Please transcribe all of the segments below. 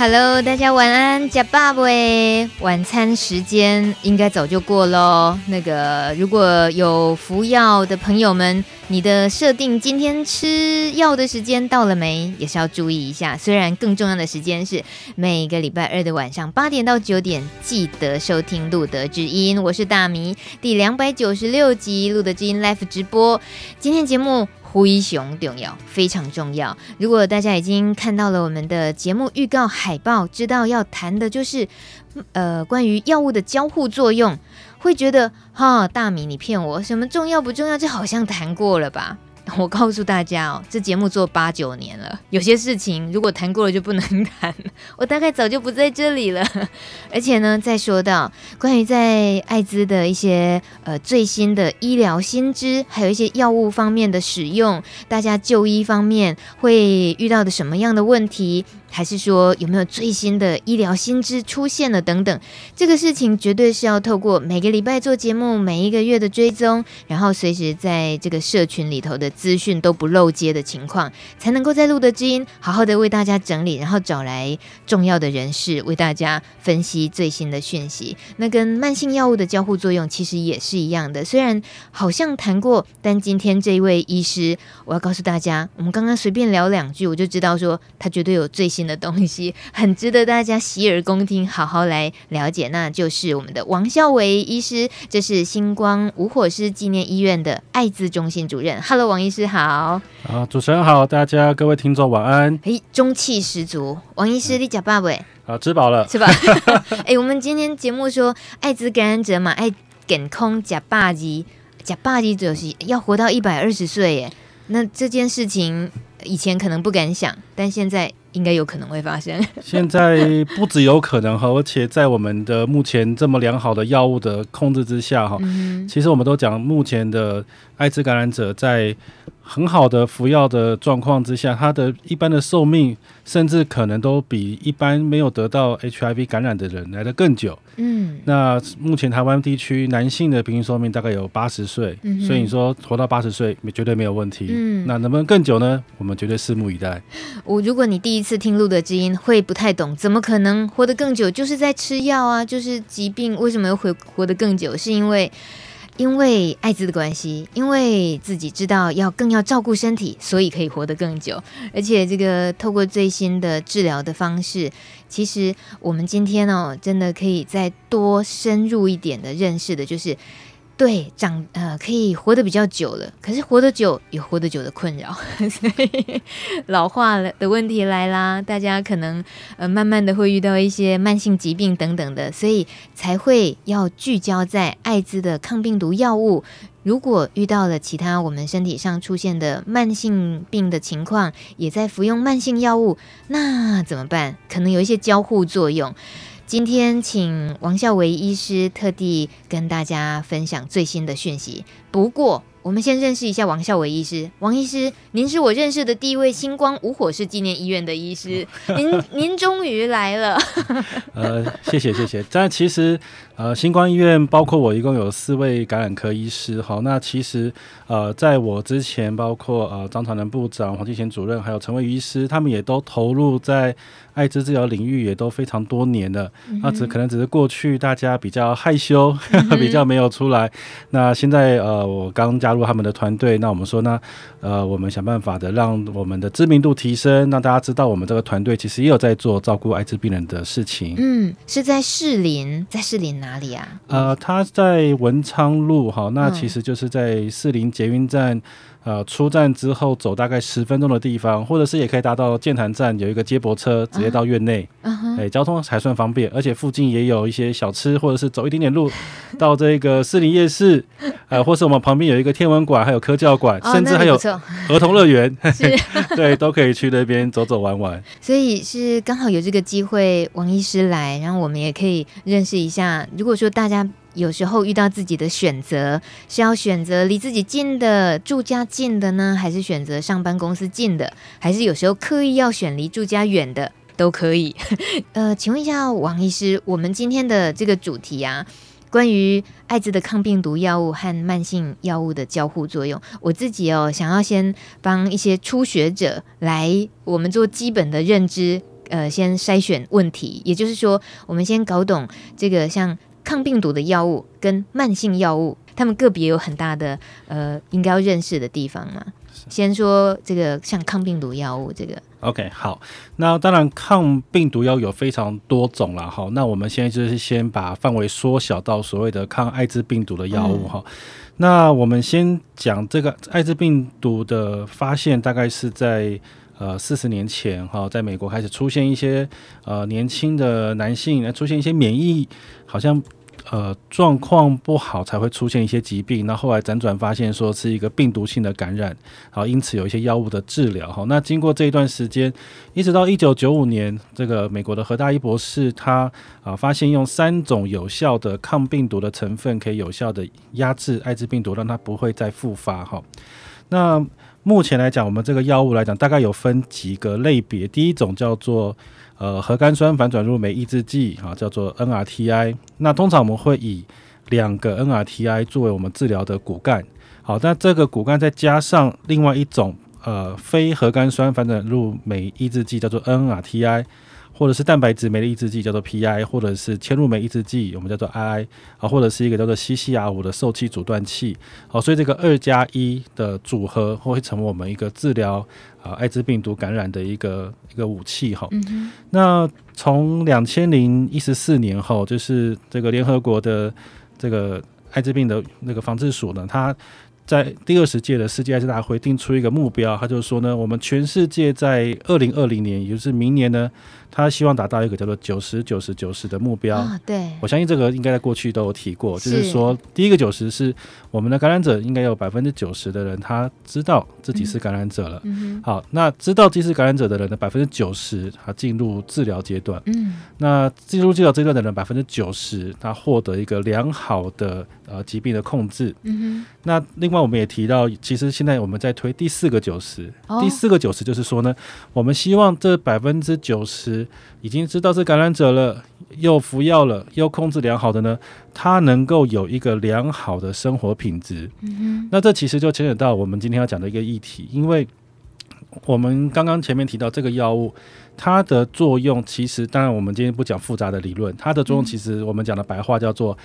Hello，大家晚安，呷饱未？晚餐时间应该早就过喽。那个如果有服药的朋友们，你的设定今天吃药的时间到了没？也是要注意一下。虽然更重要的时间是每个礼拜二的晚上八点到九点，记得收听路德之音。我是大米，第两百九十六集路德之音 Live 直播。今天节目。微雄重要，非常重要。如果大家已经看到了我们的节目预告海报，知道要谈的就是，呃，关于药物的交互作用，会觉得哈，大米你骗我，什么重要不重要？这好像谈过了吧。我告诉大家哦，这节目做八九年了，有些事情如果谈过了就不能谈，我大概早就不在这里了。而且呢，再说到关于在艾滋的一些呃最新的医疗新知，还有一些药物方面的使用，大家就医方面会遇到的什么样的问题？还是说有没有最新的医疗新知出现了等等？这个事情绝对是要透过每个礼拜做节目，每一个月的追踪，然后随时在这个社群里头的资讯都不漏接的情况，才能够在露德知音好好的为大家整理，然后找来重要的人士为大家分析最新的讯息。那跟慢性药物的交互作用其实也是一样的，虽然好像谈过，但今天这一位医师，我要告诉大家，我们刚刚随便聊两句，我就知道说他绝对有最新。新的东西很值得大家洗耳恭听，好好来了解。那就是我们的王孝维医师，这是星光无火师纪念医院的艾滋中心主任。Hello，王医师好。啊，主持人好，大家各位听众晚安。嘿，中气十足，王医师，你呷饱未？啊，吃饱了，吃饱？哎，我们今天节目说艾滋感染者嘛，爱健康呷饱日，呷饱日就是要活到一百二十岁耶。那这件事情以前可能不敢想，但现在。应该有可能会发生。现在不只有可能哈，而且在我们的目前这么良好的药物的控制之下哈，嗯、其实我们都讲目前的艾滋感染者在。很好的服药的状况之下，他的一般的寿命甚至可能都比一般没有得到 HIV 感染的人来得更久。嗯，那目前台湾地区男性的平均寿命大概有八十岁，嗯、所以你说活到八十岁绝对没有问题。嗯，那能不能更久呢？我们绝对拭目以待。我如果你第一次听路的知音，会不太懂，怎么可能活得更久？就是在吃药啊，就是疾病为什么会活得更久？是因为。因为艾滋的关系，因为自己知道要更要照顾身体，所以可以活得更久。而且这个透过最新的治疗的方式，其实我们今天哦，真的可以再多深入一点的认识的，就是。对，长呃可以活得比较久了，可是活得久有活得久的困扰，所以老化了的问题来啦。大家可能呃慢慢的会遇到一些慢性疾病等等的，所以才会要聚焦在艾滋的抗病毒药物。如果遇到了其他我们身体上出现的慢性病的情况，也在服用慢性药物，那怎么办？可能有一些交互作用。今天请王孝维医师特地跟大家分享最新的讯息。不过，我们先认识一下王孝维医师。王医师，您是我认识的第一位星光无火式纪念医院的医师。您您终于来了。呃，谢谢谢谢。但其实。呃，星光医院包括我一共有四位感染科医师，好，那其实呃，在我之前，包括呃张传能部长、黄继贤主任，还有陈维医师，他们也都投入在艾滋治疗领域，也都非常多年了。嗯、那只可能只是过去大家比较害羞，比较没有出来。那现在呃，我刚加入他们的团队，那我们说呢，呃，我们想办法的让我们的知名度提升，让大家知道我们这个团队其实也有在做照顾艾滋病人的事情。嗯，是在士林，在士林哪里啊？呃，他在文昌路哈，那其实就是在四林捷运站。呃，出站之后走大概十分钟的地方，或者是也可以搭到建潭站，有一个接驳车直接到院内。哎、uh huh. 欸，交通还算方便，而且附近也有一些小吃，或者是走一点点路 到这个士林夜市，呃，或是我们旁边有一个天文馆，还有科教馆，oh, 甚至还有 儿童乐园，对，都可以去那边走走玩玩。所以是刚好有这个机会，王医师来，然后我们也可以认识一下。如果说大家。有时候遇到自己的选择，是要选择离自己近的住家近的呢，还是选择上班公司近的，还是有时候刻意要选离住家远的都可以。呃，请问一下王医师，我们今天的这个主题啊，关于艾滋的抗病毒药物和慢性药物的交互作用，我自己哦想要先帮一些初学者来我们做基本的认知。呃先筛选问题，也就是说，我们先搞懂这个像抗病毒的药物跟慢性药物，他们个别有很大的呃应该要认识的地方嘛。先说这个像抗病毒药物这个，OK，好，那当然抗病毒药有非常多种了哈。那我们现在就是先把范围缩小到所谓的抗艾滋病毒的药物哈。嗯、那我们先讲这个艾滋病毒的发现，大概是在呃四十年前哈，在美国开始出现一些呃年轻的男性出现一些免疫好像。呃，状况不好才会出现一些疾病，那后来辗转发现说是一个病毒性的感染，好，因此有一些药物的治疗。哈，那经过这一段时间，一直到一九九五年，这个美国的何大一博士他啊发现用三种有效的抗病毒的成分，可以有效的压制艾滋病毒，让它不会再复发。哈，那目前来讲，我们这个药物来讲，大概有分几个类别，第一种叫做。呃，核苷酸反转入酶抑制剂啊，叫做 NRTI。那通常我们会以两个 NRTI 作为我们治疗的骨干。好，那这个骨干再加上另外一种呃非核苷酸反转入酶抑制剂，叫做 NRTI。或者是蛋白质酶的抑制剂叫做 PI，或者是嵌入酶抑制剂我们叫做 II 啊，或者是一个叫做 CCR5 的受气阻断器。好，所以这个二加一的组合会成为我们一个治疗啊艾滋病毒感染的一个一个武器哈。嗯、哼那从两千零一十四年后，就是这个联合国的这个艾滋病的那个防治署呢，它。在第二十届的世界艾滋大会定出一个目标，他就是说呢，我们全世界在二零二零年，也就是明年呢，他希望达到一个叫做九十九十九十的目标。哦，对，我相信这个应该在过去都有提过，是就是说第一个九十是我们的感染者应该有百分之九十的人他知道自己是感染者了。嗯，好，那知道自己是感染者的人的百分之九十，他进入治疗阶段。嗯，那进入治疗阶段的人百分之九十，他获得一个良好的呃疾病的控制。嗯哼，那另外。我们也提到，其实现在我们在推第四个九十，第四个九十就是说呢，我们希望这百分之九十已经知道是感染者了，又服药了，又控制良好的呢，他能够有一个良好的生活品质。嗯哼，那这其实就牵扯到我们今天要讲的一个议题，因为我们刚刚前面提到这个药物，它的作用其实，当然我们今天不讲复杂的理论，它的作用其实我们讲的白话叫做。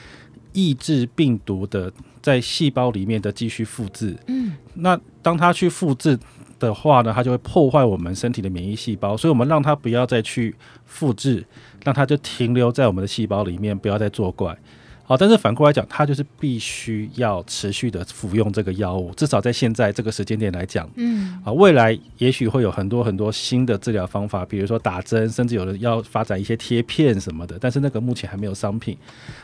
抑制病毒的在细胞里面的继续复制。嗯，那当它去复制的话呢，它就会破坏我们身体的免疫细胞，所以我们让它不要再去复制，让它就停留在我们的细胞里面，不要再作怪。好，但是反过来讲，它就是必须要持续的服用这个药物，至少在现在这个时间点来讲，嗯，啊，未来也许会有很多很多新的治疗方法，比如说打针，甚至有的要发展一些贴片什么的，但是那个目前还没有商品。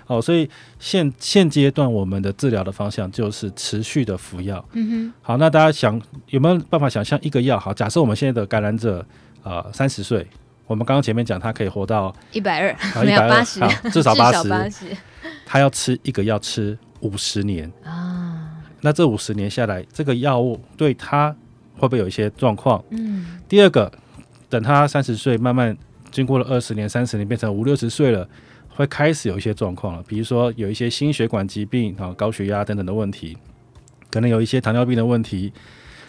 哦，所以现现阶段我们的治疗的方向就是持续的服药。嗯哼，好，那大家想有没有办法想象一个药？好，假设我们现在的感染者啊三十岁，我们刚刚前面讲他可以活到一百二，没有八十，至少八十。他要吃一个药吃五十年。啊，那这五十年下来，这个药物对他会不会有一些状况？嗯，第二个，等他三十岁，慢慢经过了二十年、三十年，变成五六十岁了，会开始有一些状况了，比如说有一些心血管疾病啊、高血压等等的问题，可能有一些糖尿病的问题，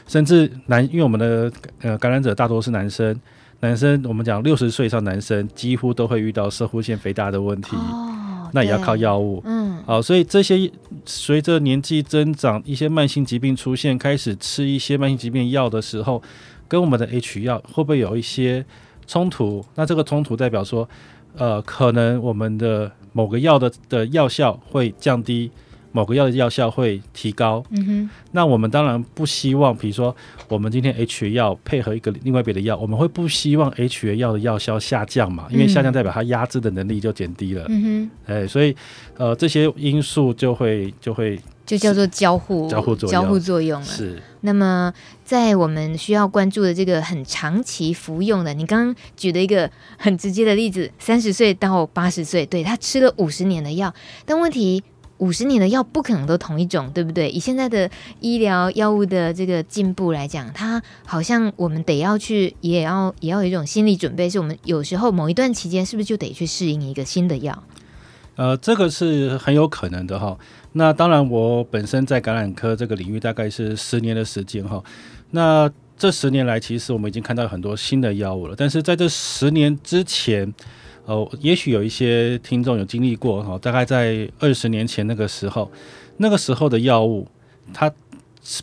甚至男，因为我们的呃感染者大多是男生，男生我们讲六十岁以上男生几乎都会遇到射护腺肥大的问题。哦那也要靠药物，嗯，好，所以这些随着年纪增长，一些慢性疾病出现，开始吃一些慢性疾病药的时候，跟我们的 H 药会不会有一些冲突？那这个冲突代表说，呃，可能我们的某个药的的药效会降低。某个药的药效会提高，嗯哼，那我们当然不希望，比如说我们今天 H 药配合一个另外别的药，我们会不希望 H 药的药效下降嘛？因为下降代表它压制的能力就减低了，嗯哼，哎，所以呃这些因素就会就会就叫做交互交互作用交互作用了。是。那么在我们需要关注的这个很长期服用的，你刚刚举的一个很直接的例子，三十岁到八十岁，对，他吃了五十年的药，但问题。五十年的药不可能都同一种，对不对？以现在的医疗药物的这个进步来讲，它好像我们得要去，也要也要有一种心理准备，是我们有时候某一段期间是不是就得去适应一个新的药？呃，这个是很有可能的哈。那当然，我本身在感染科这个领域大概是十年的时间哈。那这十年来，其实我们已经看到很多新的药物了。但是在这十年之前，呃，也许有一些听众有经历过哈，大概在二十年前那个时候，那个时候的药物，它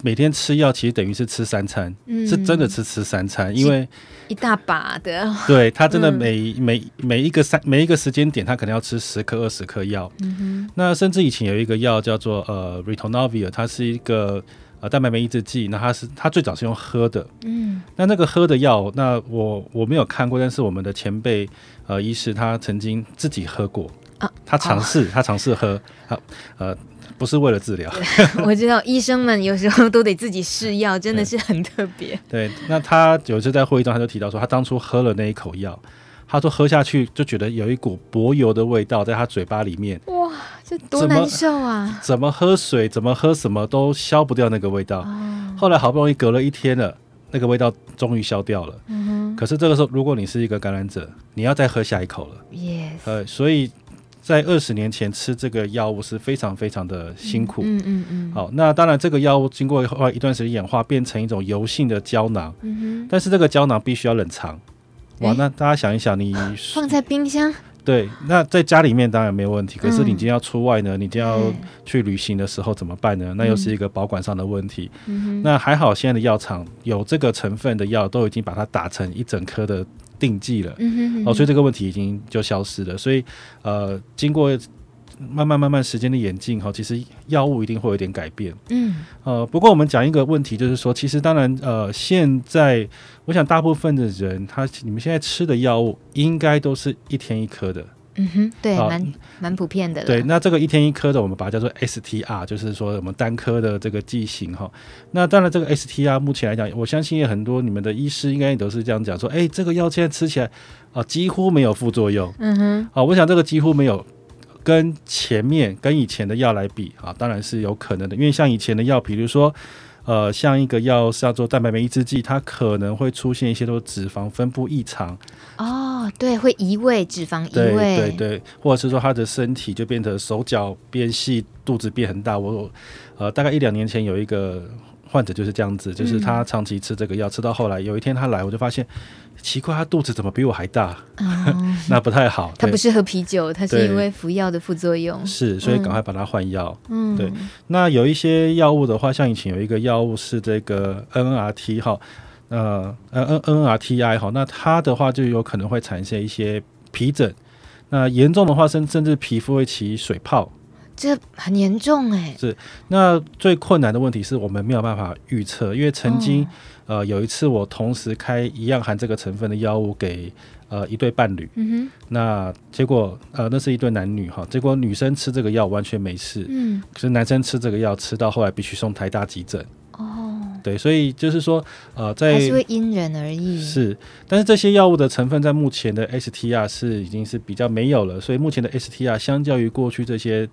每天吃药其实等于是吃三餐，嗯、是真的吃吃三餐，因为一大把的，对，它真的每、嗯、每每一个三每一个时间点，它可能要吃十颗二十颗药。嗯，那甚至以前有一个药叫做呃 Ritonavir，它是一个。呃，蛋白酶抑制剂，那它是它最早是用喝的，嗯，那那个喝的药，那我我没有看过，但是我们的前辈呃医师他曾经自己喝过。啊，他尝试他尝试喝，啊呃不是为了治疗，我知道医生们有时候都得自己试药，真的是很特别。对，那他有一次在会议中他就提到说，他当初喝了那一口药，他说喝下去就觉得有一股薄油的味道在他嘴巴里面。哇这多难受啊！怎么喝水，怎么喝什么都消不掉那个味道。哦、后来好不容易隔了一天了，那个味道终于消掉了。嗯。可是这个时候，如果你是一个感染者，你要再喝下一口了。Yes。呃，所以在二十年前吃这个药物是非常非常的辛苦。嗯嗯嗯。嗯好，那当然这个药物经过一段时间演化，变成一种油性的胶囊。嗯哼。但是这个胶囊必须要冷藏。哇，那大家想一想，你放在冰箱。对，那在家里面当然没有问题，可是你今天要出外呢，嗯、你今天要去旅行的时候怎么办呢？嗯、那又是一个保管上的问题。嗯、那还好，现在的药厂有这个成分的药都已经把它打成一整颗的定剂了，嗯、哼哼哦，所以这个问题已经就消失了。所以呃，经过。慢慢慢慢时间的演进哈，其实药物一定会有点改变。嗯，呃，不过我们讲一个问题，就是说，其实当然，呃，现在我想大部分的人，他你们现在吃的药物应该都是一天一颗的。嗯哼，对，蛮蛮、呃、普遍的。对，那这个一天一颗的，我们把它叫做 STR，就是说我们单颗的这个剂型哈。那当然，这个 STR 目前来讲，我相信也很多你们的医师应该也都是这样讲说，哎，这个药现在吃起来啊、呃，几乎没有副作用。嗯哼，啊、呃，我想这个几乎没有。跟前面跟以前的药来比啊，当然是有可能的，因为像以前的药，比如说，呃，像一个药是叫做蛋白酶抑制剂，它可能会出现一些都脂肪分布异常。哦，对，会移位，脂肪移位，对对对，或者是说他的身体就变得手脚变细，肚子变很大。我呃，大概一两年前有一个患者就是这样子，就是他长期吃这个药，嗯、吃到后来有一天他来，我就发现。奇怪，他肚子怎么比我还大？嗯、那不太好。他不是喝啤酒，他是因为服药的副作用。是，所以赶快把它换药。嗯，对。那有一些药物的话，像以前有一个药物是这个 NNRT 哈，呃，N NNRTI 哈，那它的话就有可能会产生一些皮疹。那严重的话，甚甚至皮肤会起水泡。这很严重哎。是。那最困难的问题是我们没有办法预测，因为曾经。哦呃，有一次我同时开一样含这个成分的药物给呃一对伴侣，嗯哼，那结果呃那是一对男女哈，结果女生吃这个药完全没事，嗯，可是男生吃这个药吃到后来必须送台大急诊，哦，对，所以就是说呃在还是会因人而异，是，但是这些药物的成分在目前的 STR 是已经是比较没有了，所以目前的 STR 相较于过去这些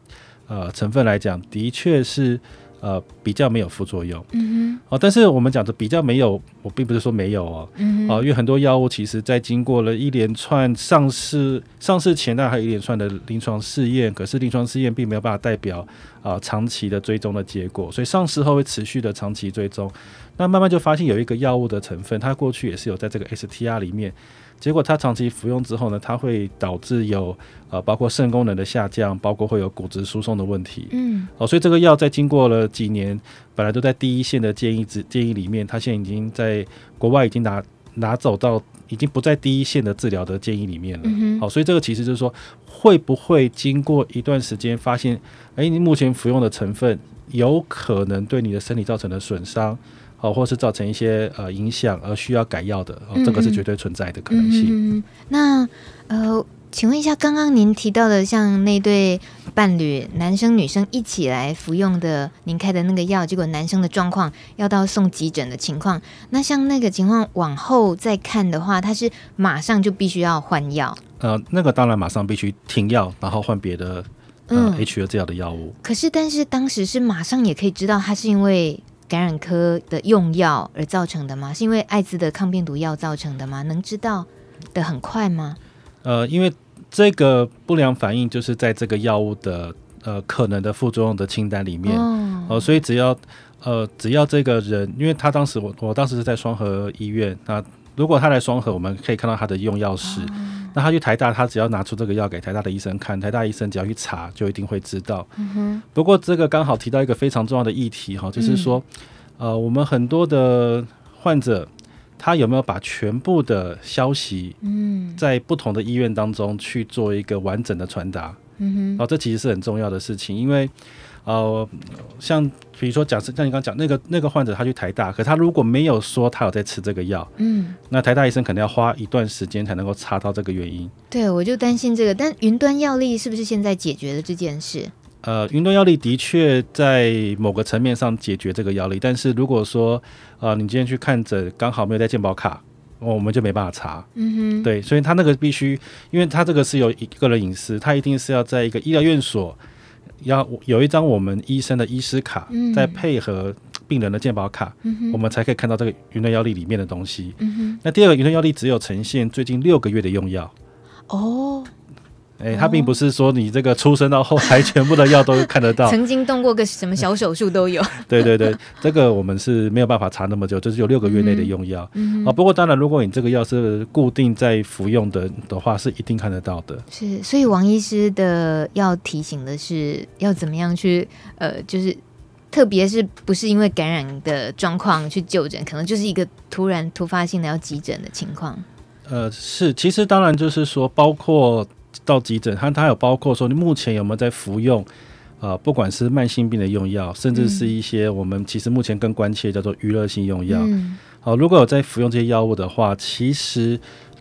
呃成分来讲，的确是。呃，比较没有副作用，嗯哼，哦，但是我们讲的比较没有，我并不是说没有哦，嗯哼，哦，因为很多药物其实在经过了一连串上市，上市前呢还有一连串的临床试验，可是临床试验并没有办法代表啊、呃、长期的追踪的结果，所以上市后会持续的长期追踪，那慢慢就发现有一个药物的成分，它过去也是有在这个 STR 里面。结果它长期服用之后呢，它会导致有呃，包括肾功能的下降，包括会有骨质疏松的问题。嗯，哦，所以这个药在经过了几年，本来都在第一线的建议之建议里面，它现在已经在国外已经拿拿走到，已经不在第一线的治疗的建议里面了。嗯哼，好，所以这个其实就是说，会不会经过一段时间发现，哎，你目前服用的成分有可能对你的身体造成的损伤？哦，或是造成一些呃影响而需要改药的，哦，这个是绝对存在的可能性。嗯嗯、那呃，请问一下，刚刚您提到的像那对伴侣，男生女生一起来服用的，您开的那个药，结果男生的状况要到送急诊的情况，那像那个情况往后再看的话，他是马上就必须要换药？呃，那个当然马上必须停药，然后换别的呃 H 二这样的药物。可是，但是当时是马上也可以知道，他是因为。感染科的用药而造成的吗？是因为艾滋的抗病毒药造成的吗？能知道的很快吗？呃，因为这个不良反应就是在这个药物的呃可能的副作用的清单里面哦、呃，所以只要呃，只要这个人，因为他当时我我当时是在双河医院，那如果他来双和，我们可以看到他的用药史。哦那他去台大，他只要拿出这个药给台大的医生看，台大医生只要去查，就一定会知道。不过这个刚好提到一个非常重要的议题哈，就是说，嗯、呃，我们很多的患者，他有没有把全部的消息，嗯，在不同的医院当中去做一个完整的传达？嗯哼。哦，这其实是很重要的事情，因为。呃，像比如说，假设像你刚讲那个那个患者，他去台大，可他如果没有说他有在吃这个药，嗯，那台大医生可能要花一段时间才能够查到这个原因。对，我就担心这个。但云端药力是不是现在解决了这件事？呃，云端药力的确在某个层面上解决这个药力，但是如果说呃，你今天去看诊刚好没有带健保卡，我们就没办法查。嗯哼，对，所以他那个必须，因为他这个是有一个人隐私，他一定是要在一个医疗院所。要有一张我们医生的医师卡，嗯、再配合病人的健保卡，嗯、我们才可以看到这个云端药历里面的东西。嗯、那第二个云端药历只有呈现最近六个月的用药。哦。哎、欸，他并不是说你这个出生到后来全部的药都看得到，曾经动过个什么小手术都有。对对对，这个我们是没有办法查那么久，就是有六个月内的用药。嗯、啊，不过当然，如果你这个药是固定在服用的的话，是一定看得到的。是，所以王医师的要提醒的是，要怎么样去呃，就是特别是不是因为感染的状况去就诊，可能就是一个突然突发性的要急诊的情况。呃，是，其实当然就是说，包括。到急诊，它它有包括说你目前有没有在服用，呃，不管是慢性病的用药，甚至是一些我们其实目前更关切叫做娱乐性用药。好、嗯呃，如果有在服用这些药物的话，其实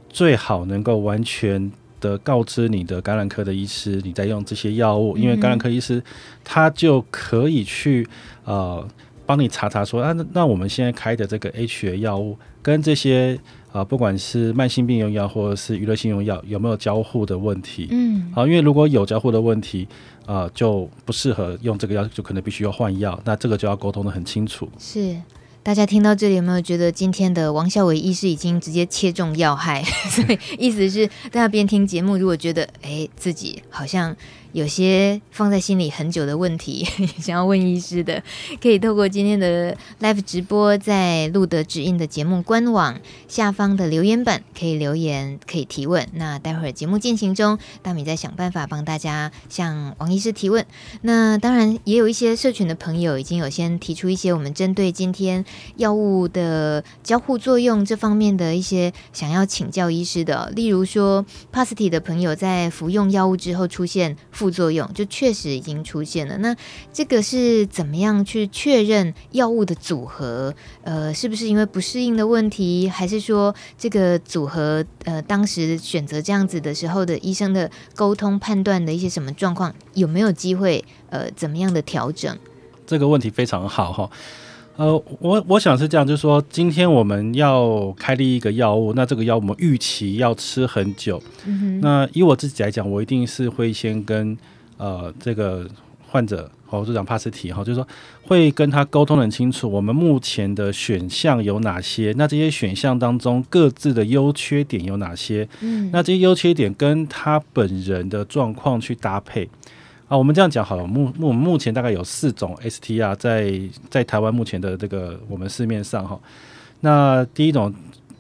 最好能够完全的告知你的感染科的医师你在用这些药物，因为感染科医师他就可以去呃帮你查查说啊，那我们现在开的这个 H 的药物跟这些。啊，不管是慢性病用药或者是娱乐性用药，有没有交互的问题？嗯，好，因为如果有交互的问题，啊，就不适合用这个药，就可能必须要换药。那这个就要沟通的很清楚。是，大家听到这里有没有觉得今天的王孝伟医师已经直接切中要害？所以意思是大家边听节目，如果觉得哎自己好像。有些放在心里很久的问题，想要问医师的，可以透过今天的 live 直播，在露德指引的节目官网下方的留言板可以留言，可以提问。那待会儿节目进行中，大米在想办法帮大家向王医师提问。那当然也有一些社群的朋友已经有先提出一些我们针对今天药物的交互作用这方面的一些想要请教医师的，例如说 Pasti 的朋友在服用药物之后出现。副作用就确实已经出现了。那这个是怎么样去确认药物的组合？呃，是不是因为不适应的问题，还是说这个组合呃当时选择这样子的时候的医生的沟通判断的一些什么状况，有没有机会呃怎么样的调整？这个问题非常好哈。呃，我我想是这样，就是说今天我们要开立一个药物，那这个药我们预期要吃很久。嗯哼。那以我自己来讲，我一定是会先跟呃这个患者，或者讲帕斯提哈，就是说会跟他沟通很清楚，我们目前的选项有哪些，那这些选项当中各自的优缺点有哪些？嗯。那这些优缺点跟他本人的状况去搭配。啊，我们这样讲好了。目目目前大概有四种 STR 在在台湾目前的这个我们市面上哈。那第一种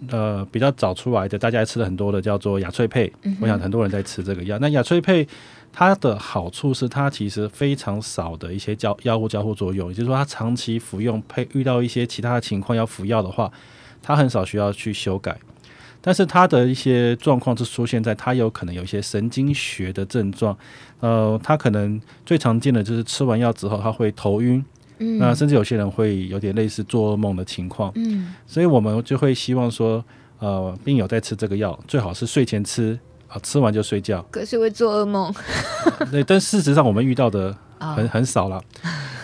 呃比较早出来的，大家还吃的很多的叫做雅翠佩。嗯、我想很多人在吃这个药。那雅翠佩它的好处是它其实非常少的一些交药物交互作用，也就是说它长期服用配遇到一些其他的情况要服药的话，它很少需要去修改。但是他的一些状况是出现在他有可能有一些神经学的症状，呃，他可能最常见的就是吃完药之后，他会头晕，嗯，那甚至有些人会有点类似做噩梦的情况，嗯，所以我们就会希望说，呃，病友在吃这个药，最好是睡前吃，啊，吃完就睡觉。可是会做噩梦。对，但事实上我们遇到的很很少了。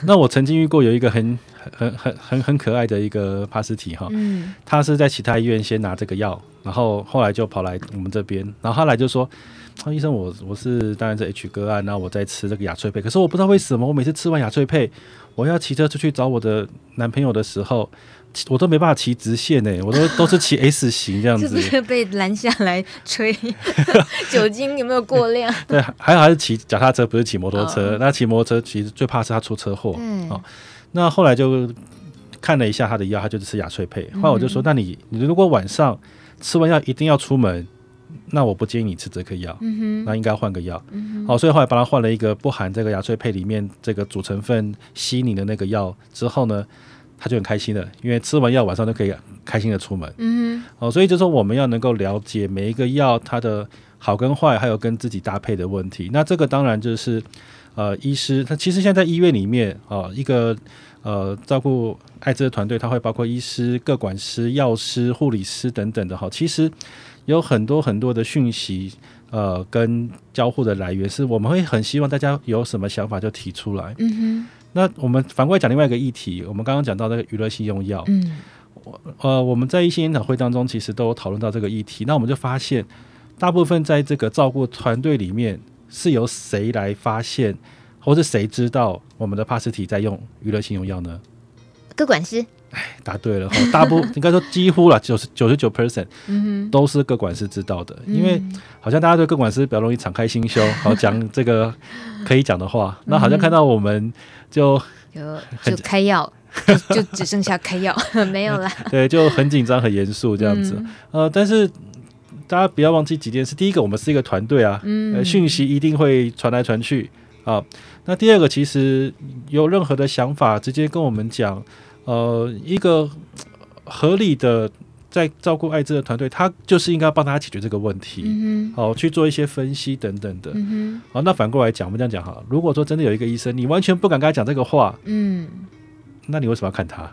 那我曾经遇过有一个很很很很很可爱的一个帕斯提哈，嗯，他是在其他医院先拿这个药。然后后来就跑来我们这边，然后后来就说：“啊，医生，我我是当然是 H 个案，然后我在吃这个雅翠佩，可是我不知道为什么，我每次吃完雅翠佩，我要骑车出去找我的男朋友的时候，我都没办法骑直线呢，我都都是骑 S 型这样 子，是被拦下来吹 酒精有没有过量？对，还好还是骑脚踏车，不是骑摩托车。Oh. 那骑摩托车其实最怕是他出车祸。嗯。哦那后来就看了一下他的药，他就是吃雅翠佩。后来我就说，嗯、那你你如果晚上吃完药一定要出门，那我不建议你吃这颗药，嗯、哼那应该换个药。嗯、哼好，所以后来帮他换了一个不含这个雅翠佩里面这个主成分西宁的那个药之后呢，他就很开心了，因为吃完药晚上就可以开心的出门。嗯哼，哦，所以就说我们要能够了解每一个药它的好跟坏，还有跟自己搭配的问题。那这个当然就是呃，医师他其实现在在医院里面啊、呃，一个呃照顾艾滋的团队，他会包括医师、各管师、药师、护理师等等的哈。其实有很多很多的讯息呃，跟交互的来源，是我们会很希望大家有什么想法就提出来。嗯哼。那我们反过来讲另外一个议题，我们刚刚讲到那个娱乐性用药，嗯，呃，我们在一些研讨会当中，其实都有讨论到这个议题。那我们就发现，大部分在这个照顾团队里面，是由谁来发现，或是谁知道我们的帕斯提在用娱乐性用药呢？各管师。哎，答对了，大部 应该说几乎了，九十九十九 percent，都是各管师知道的，嗯、因为好像大家对各管师比较容易敞开心胸，好讲这个可以讲的话，那好像看到我们就就就开药，就，就只剩下开药，没有了，对，就很紧张很严肃这样子，嗯、呃，但是大家不要忘记几件事，第一个，我们是一个团队啊，嗯，讯息一定会传来传去啊，那第二个，其实有任何的想法，直接跟我们讲。呃，一个合理的在照顾艾滋的团队，他就是应该帮他解决这个问题，嗯、哼好去做一些分析等等的。嗯、哼好，那反过来讲，我们这样讲哈，如果说真的有一个医生，你完全不敢跟他讲这个话，嗯，那你为什么要看他？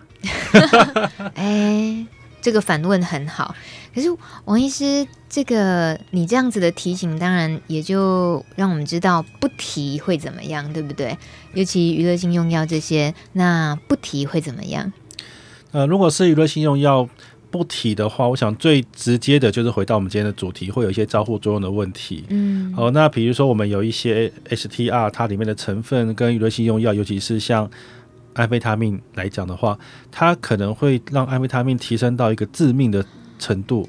哎，这个反问很好。可是王医师，这个你这样子的提醒，当然也就让我们知道不提会怎么样，对不对？尤其娱乐性用药这些，那不提会怎么样？呃，如果是娱乐性用药不提的话，我想最直接的就是回到我们今天的主题，会有一些交互作用的问题。嗯，好，那比如说我们有一些 HTR，它里面的成分跟娱乐性用药，尤其是像安非他命来讲的话，它可能会让安非他命提升到一个致命的程度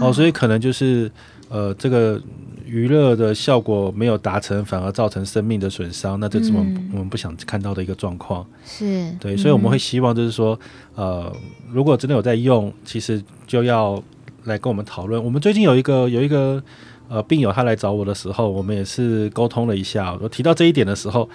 哦，所以可能就是呃，这个娱乐的效果没有达成，反而造成生命的损伤，那这是我们、嗯、我们不想看到的一个状况。是对，所以我们会希望就是说，呃，如果真的有在用，其实就要来跟我们讨论。我们最近有一个有一个呃病友，他来找我的时候，我们也是沟通了一下。我提到这一点的时候，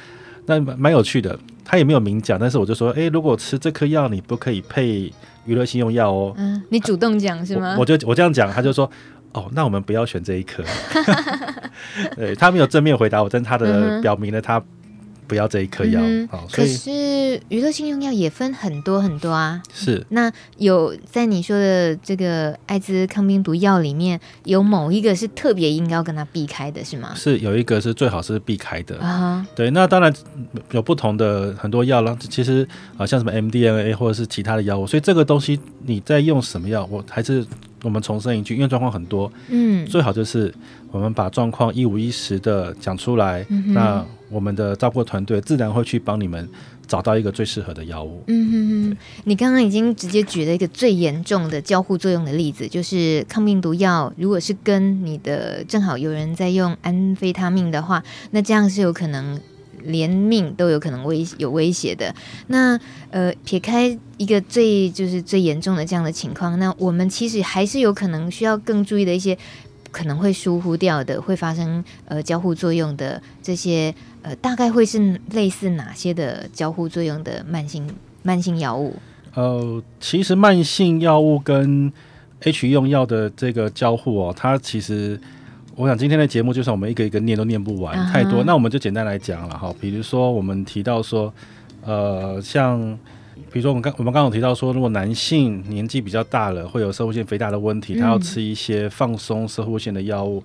那蛮有趣的，他也没有明讲，但是我就说，诶，如果吃这颗药，你不可以配。娱乐性用药哦，嗯，你主动讲是吗？我，我就我这样讲，他就说，哦，那我们不要选这一颗。对，他没有正面回答我，但他的表明了他。不要这一颗药，嗯、好。可是娱乐性用药也分很多很多啊。是。那有在你说的这个艾滋抗病毒药里面，有某一个是特别应该要跟他避开的，是吗？是有一个是最好是避开的啊。对，那当然有不同的很多药了。其实啊，像什么 MDMA 或者是其他的药物，所以这个东西你在用什么药，我还是我们重申一句，因为状况很多，嗯，最好就是我们把状况一五一十的讲出来，嗯、那。我们的照顾团队自然会去帮你们找到一个最适合的药物。嗯哼哼，你刚刚已经直接举了一个最严重的交互作用的例子，就是抗病毒药，如果是跟你的正好有人在用安非他命的话，那这样是有可能连命都有可能威有威胁的。那呃，撇开一个最就是最严重的这样的情况，那我们其实还是有可能需要更注意的一些。可能会疏忽掉的，会发生呃交互作用的这些呃，大概会是类似哪些的交互作用的慢性慢性药物？呃，其实慢性药物跟 H 用药的这个交互哦，它其实我想今天的节目就算我们一个一个念都念不完，uh huh. 太多，那我们就简单来讲了哈。比如说我们提到说，呃，像。比如说，我们刚我们刚刚有提到说，如果男性年纪比较大了，会有射护腺肥大的问题，他要吃一些放松射护腺的药物。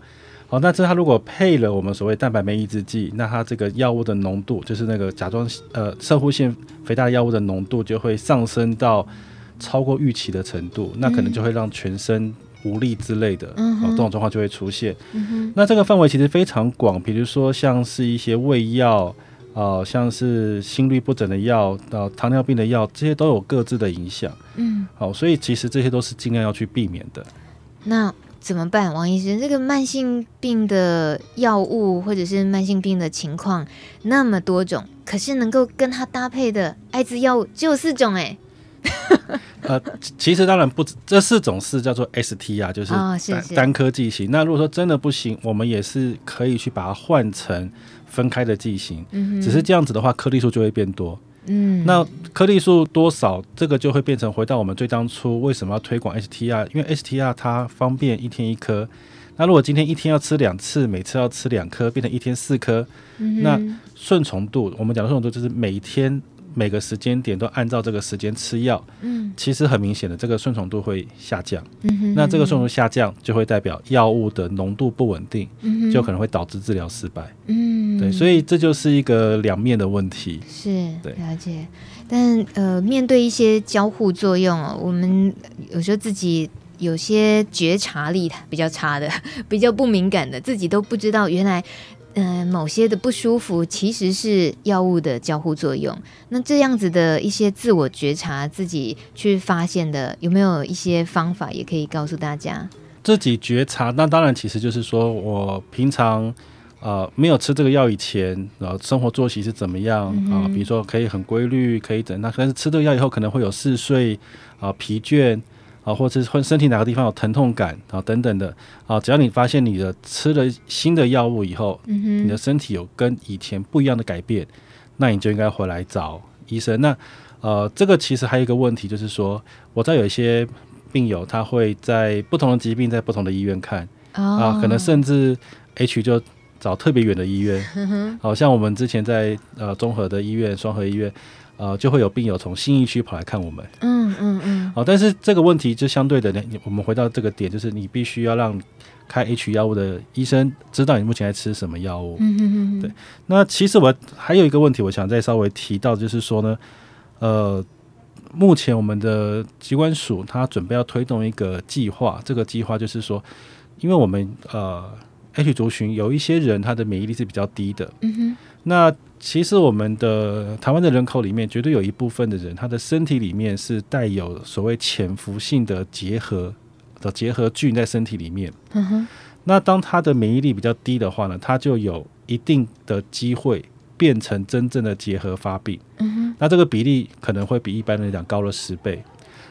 好、那这他如果配了我们所谓蛋白酶抑制剂，那他这个药物的浓度，就是那个甲状呃射护腺肥大药物的浓度就会上升到超过预期的程度，那可能就会让全身无力之类的，嗯、哼哦，这种状况就会出现。嗯、哼那这个范围其实非常广，比如说像是一些胃药。哦、呃，像是心律不整的药，到、呃、糖尿病的药，这些都有各自的影响。嗯，好，所以其实这些都是尽量要去避免的。那怎么办？王医生，这个慢性病的药物或者是慢性病的情况那么多种，可是能够跟它搭配的艾滋药物只有四种哎。呃，其实当然不止，这四种是叫做 ST 啊，就是单、单颗剂型。那如果说真的不行，我们也是可以去把它换成分开的剂型。嗯，只是这样子的话，颗粒数就会变多。嗯，那颗粒数多少，这个就会变成回到我们最当初为什么要推广 STR，因为 STR 它方便一天一颗。那如果今天一天要吃两次，每次要吃两颗，变成一天四颗，嗯，那顺从度，我们讲的顺从度就是每天。每个时间点都按照这个时间吃药，嗯，其实很明显的，这个顺从度会下降。嗯哼，哼，那这个顺从度下降就会代表药物的浓度不稳定，嗯，就可能会导致治疗失败。嗯，对，所以这就是一个两面的问题。是，对，了解。但呃，面对一些交互作用哦，我们有时候自己有些觉察力比较差的，比较不敏感的，自己都不知道原来。嗯、呃，某些的不舒服其实是药物的交互作用。那这样子的一些自我觉察，自己去发现的，有没有一些方法也可以告诉大家？自己觉察，那当然其实就是说我平常呃没有吃这个药以前，然后生活作息是怎么样啊、嗯呃？比如说可以很规律，可以怎？那但是吃这个药以后可能会有嗜睡啊、呃、疲倦。啊，或者是身体哪个地方有疼痛感啊，等等的啊，只要你发现你的吃了新的药物以后，嗯，你的身体有跟以前不一样的改变，那你就应该回来找医生。那呃，这个其实还有一个问题，就是说，我知道有一些病友他会在不同的疾病在不同的医院看，哦，啊，可能甚至 H 就找特别远的医院，好，嗯，像我们之前在呃综合的医院、双和医院。呃，就会有病友从新义区跑来看我们。嗯嗯嗯。好，但是这个问题就相对的，我们回到这个点，就是你必须要让开 H 药物的医生知道你目前在吃什么药物。嗯嗯嗯。对。那其实我还有一个问题，我想再稍微提到，就是说呢，呃，目前我们的机关署它准备要推动一个计划，这个计划就是说，因为我们呃 H 族群有一些人他的免疫力是比较低的。嗯哼。那其实我们的台湾的人口里面，绝对有一部分的人，他的身体里面是带有所谓潜伏性的结核的结核菌在身体里面。嗯哼。那当他的免疫力比较低的话呢，他就有一定的机会变成真正的结核发病。嗯哼。那这个比例可能会比一般人讲高了十倍。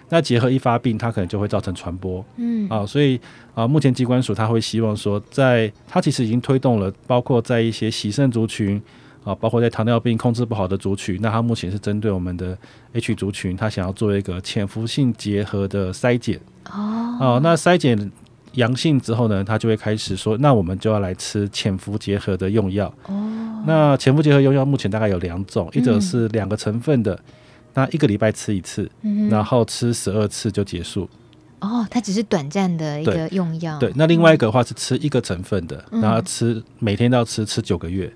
那结核一发病，它可能就会造成传播。嗯。啊，所以啊，目前机关署他会希望说在，在他其实已经推动了，包括在一些洗肾族群。啊，包括在糖尿病控制不好的族群，那它目前是针对我们的 H 族群，它想要做一个潜伏性结合的筛检。哦，哦，那筛检阳性之后呢，它就会开始说，那我们就要来吃潜伏结合的用药。哦，那潜伏结合用药目前大概有两种，一种是两个成分的，那一个礼拜吃一次，嗯，然后吃十二次就结束。哦，它只是短暂的一个用药。对，那另外一个的话是吃一个成分的，嗯，然后吃每天都要吃，吃九个月。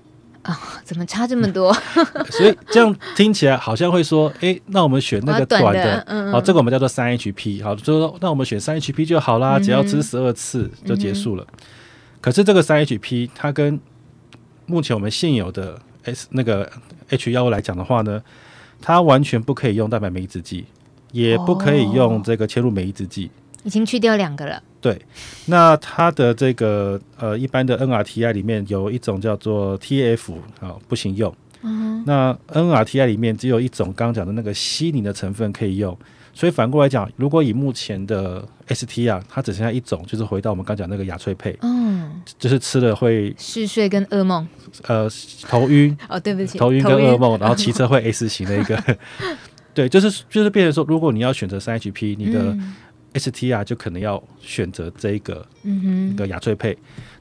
啊、哦，怎么差这么多？所以这样听起来好像会说，哎、欸，那我们选那个短的，短的嗯嗯好，这个我们叫做三 HP，好，就是说，那我们选三 HP 就好啦，只要吃十二次就结束了。嗯、可是这个三 HP 它跟目前我们现有的 S 那个 H 药物来讲的话呢，它完全不可以用蛋白酶抑制剂，也不可以用这个切入酶抑制剂。已经去掉两个了。对，那它的这个呃，一般的 NRTI 里面有一种叫做 TF 啊，不行用。嗯。那 NRTI 里面只有一种刚刚讲的那个西宁的成分可以用，所以反过来讲，如果以目前的 ST 啊，它只剩下一种，就是回到我们刚讲那个雅翠佩。嗯。就是吃了会嗜睡跟噩梦。呃，头晕。哦，对不起。头晕跟噩梦，然后骑车会 S 型的一个。对，就是就是变成说，如果你要选择三 HP，你的。嗯 STR 就可能要选择这一个，嗯一个雅翠配，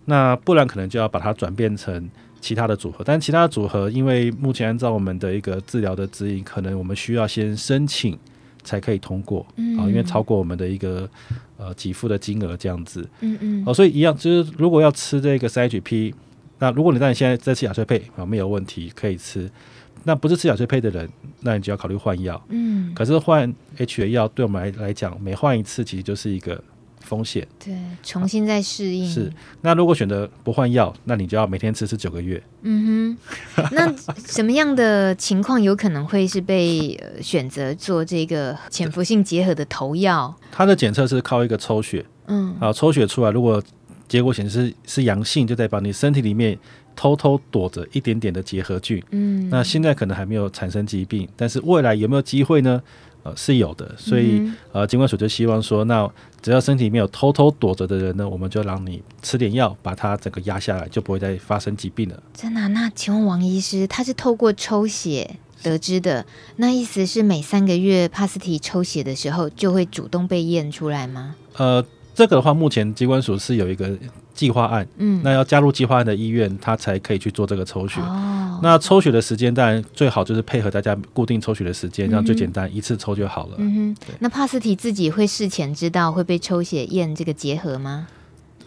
那不然可能就要把它转变成其他的组合。但其他的组合，因为目前按照我们的一个治疗的指引，可能我们需要先申请才可以通过，嗯、啊，因为超过我们的一个呃给付的金额这样子，嗯嗯，哦、啊，所以一样就是如果要吃这个 CHP，那如果你在你现在在吃雅翠配啊，没有问题可以吃。那不是吃小翠配的人，那你就要考虑换药。嗯，可是换 H 的药对我们来来讲，每换一次其实就是一个风险。对，重新再适应。是，那如果选择不换药，那你就要每天吃吃九个月。嗯哼，那什么样的情况有可能会是被选择做这个潜伏性结合的头药？它的检测是靠一个抽血，嗯，啊，抽血出来，如果结果显示是阳性，就代表你身体里面偷偷躲着一点点的结核菌。嗯，那现在可能还没有产生疾病，但是未来有没有机会呢？呃，是有的。所以，嗯、呃，疾管所就希望说，那只要身体里面有偷偷躲着的人呢，我们就让你吃点药，把它整个压下来，就不会再发生疾病了。真的？那请问王医师，他是透过抽血得知的，那意思是每三个月帕斯提抽血的时候，就会主动被验出来吗？呃。这个的话，目前机关所是有一个计划案，嗯，那要加入计划案的医院，他才可以去做这个抽血。哦，那抽血的时间当然最好就是配合大家固定抽血的时间，这样最简单，一次抽就好了。嗯哼，那帕斯提自己会事前知道会被抽血验这个结合吗？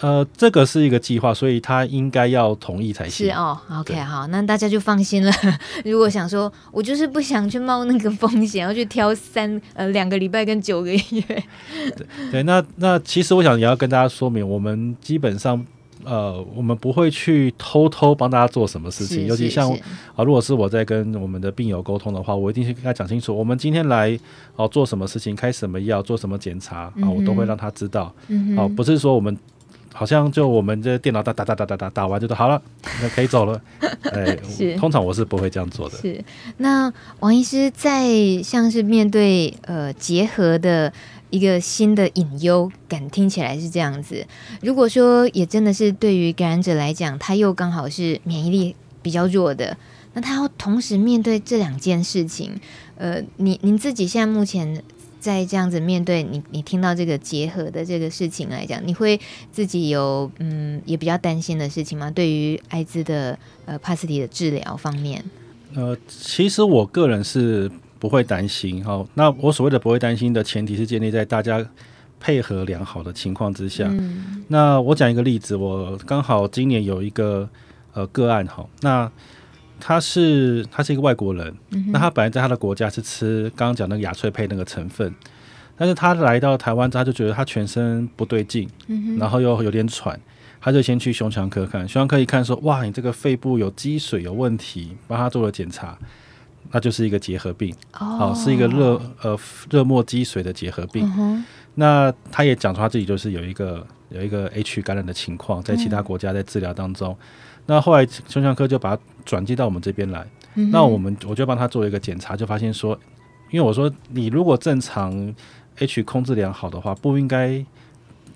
呃，这个是一个计划，所以他应该要同意才行。是哦，OK，好，那大家就放心了。如果想说，我就是不想去冒那个风险，要去挑三呃两个礼拜跟九个月。对对，那那其实我想也要跟大家说明，我们基本上呃，我们不会去偷偷帮大家做什么事情，尤其像啊，如果是我在跟我们的病友沟通的话，我一定是跟他讲清楚，我们今天来哦、啊、做什么事情，开什么药，做什么检查啊，我都会让他知道。嗯哦、啊，不是说我们。好像就我们这电脑打打打打打打打完就都好了，那可以走了。哎，是，通常我是不会这样做的。是，那王医师在像是面对呃结合的一个新的隐忧感，听起来是这样子。如果说也真的是对于感染者来讲，他又刚好是免疫力比较弱的，那他要同时面对这两件事情，呃，您您自己现在目前。在这样子面对你，你听到这个结合的这个事情来讲，你会自己有嗯也比较担心的事情吗？对于艾滋的呃帕斯蒂的治疗方面，呃，其实我个人是不会担心哈。那我所谓的不会担心的前提是建立在大家配合良好的情况之下。嗯、那我讲一个例子，我刚好今年有一个呃个案哈，那。他是他是一个外国人，嗯、那他本来在他的国家是吃刚刚讲那个雅翠配那个成分，但是他来到台湾之后，他就觉得他全身不对劲，嗯、然后又有点喘，他就先去胸腔科看，胸腔科一看说，哇，你这个肺部有积水有问题，帮他做了检查，那就是一个结核病，哦，哦，是一个热呃热末积水的结核病，嗯、那他也讲出他自己就是有一个有一个 H 感染的情况，在其他国家在治疗当中。嗯那后来胸腔科就把他转接到我们这边来，嗯、那我们我就帮他做一个检查，就发现说，因为我说你如果正常 H 控制良好的话，不应该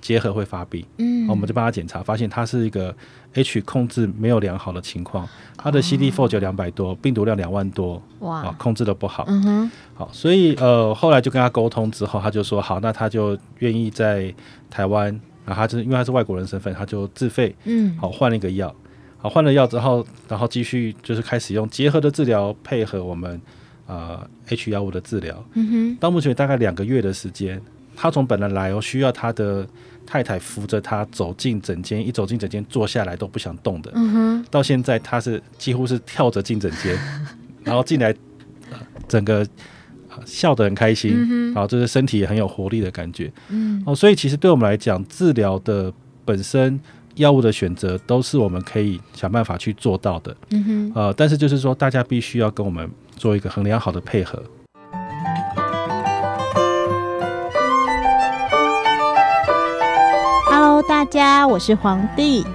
结核会发病。嗯，我们就帮他检查，发现他是一个 H 控制没有良好的情况，他的 CD4 就两百多，哦、病毒量两万多，哇，啊，控制的不好。嗯哼，好，所以呃后来就跟他沟通之后，他就说好，那他就愿意在台湾，然后他就是因为他是外国人身份，他就自费，嗯，好换了一个药。好，换了药之后，然后继续就是开始用结合的治疗配合我们呃 H 药物的治疗。嗯哼，到目前大概两个月的时间，他从本来来哦需要他的太太扶着他走进诊间，一走进诊间坐下来都不想动的。嗯哼，到现在他是几乎是跳着进诊间，然后进来，呃、整个、呃、笑得很开心，然后就是身体也很有活力的感觉。嗯，哦，所以其实对我们来讲，治疗的本身。药物的选择都是我们可以想办法去做到的，嗯哼，呃，但是就是说，大家必须要跟我们做一个很良好的配合。Hello，大家，我是皇帝，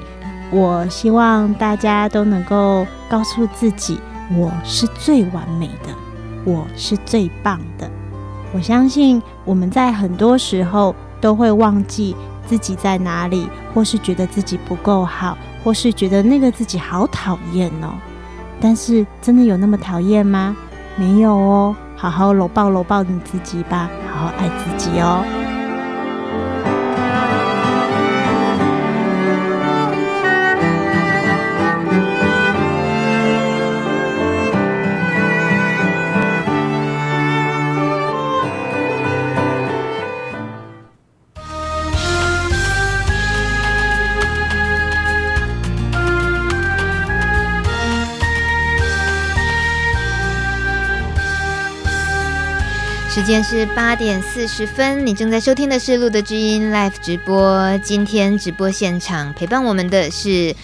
我希望大家都能够告诉自己，我是最完美的，我是最棒的。我相信我们在很多时候都会忘记。自己在哪里，或是觉得自己不够好，或是觉得那个自己好讨厌哦。但是真的有那么讨厌吗？没有哦。好好搂抱搂抱你自己吧，好好爱自己哦。时间是八点四十分，你正在收听的是《路的知音》Live 直播。今天直播现场陪伴我们的是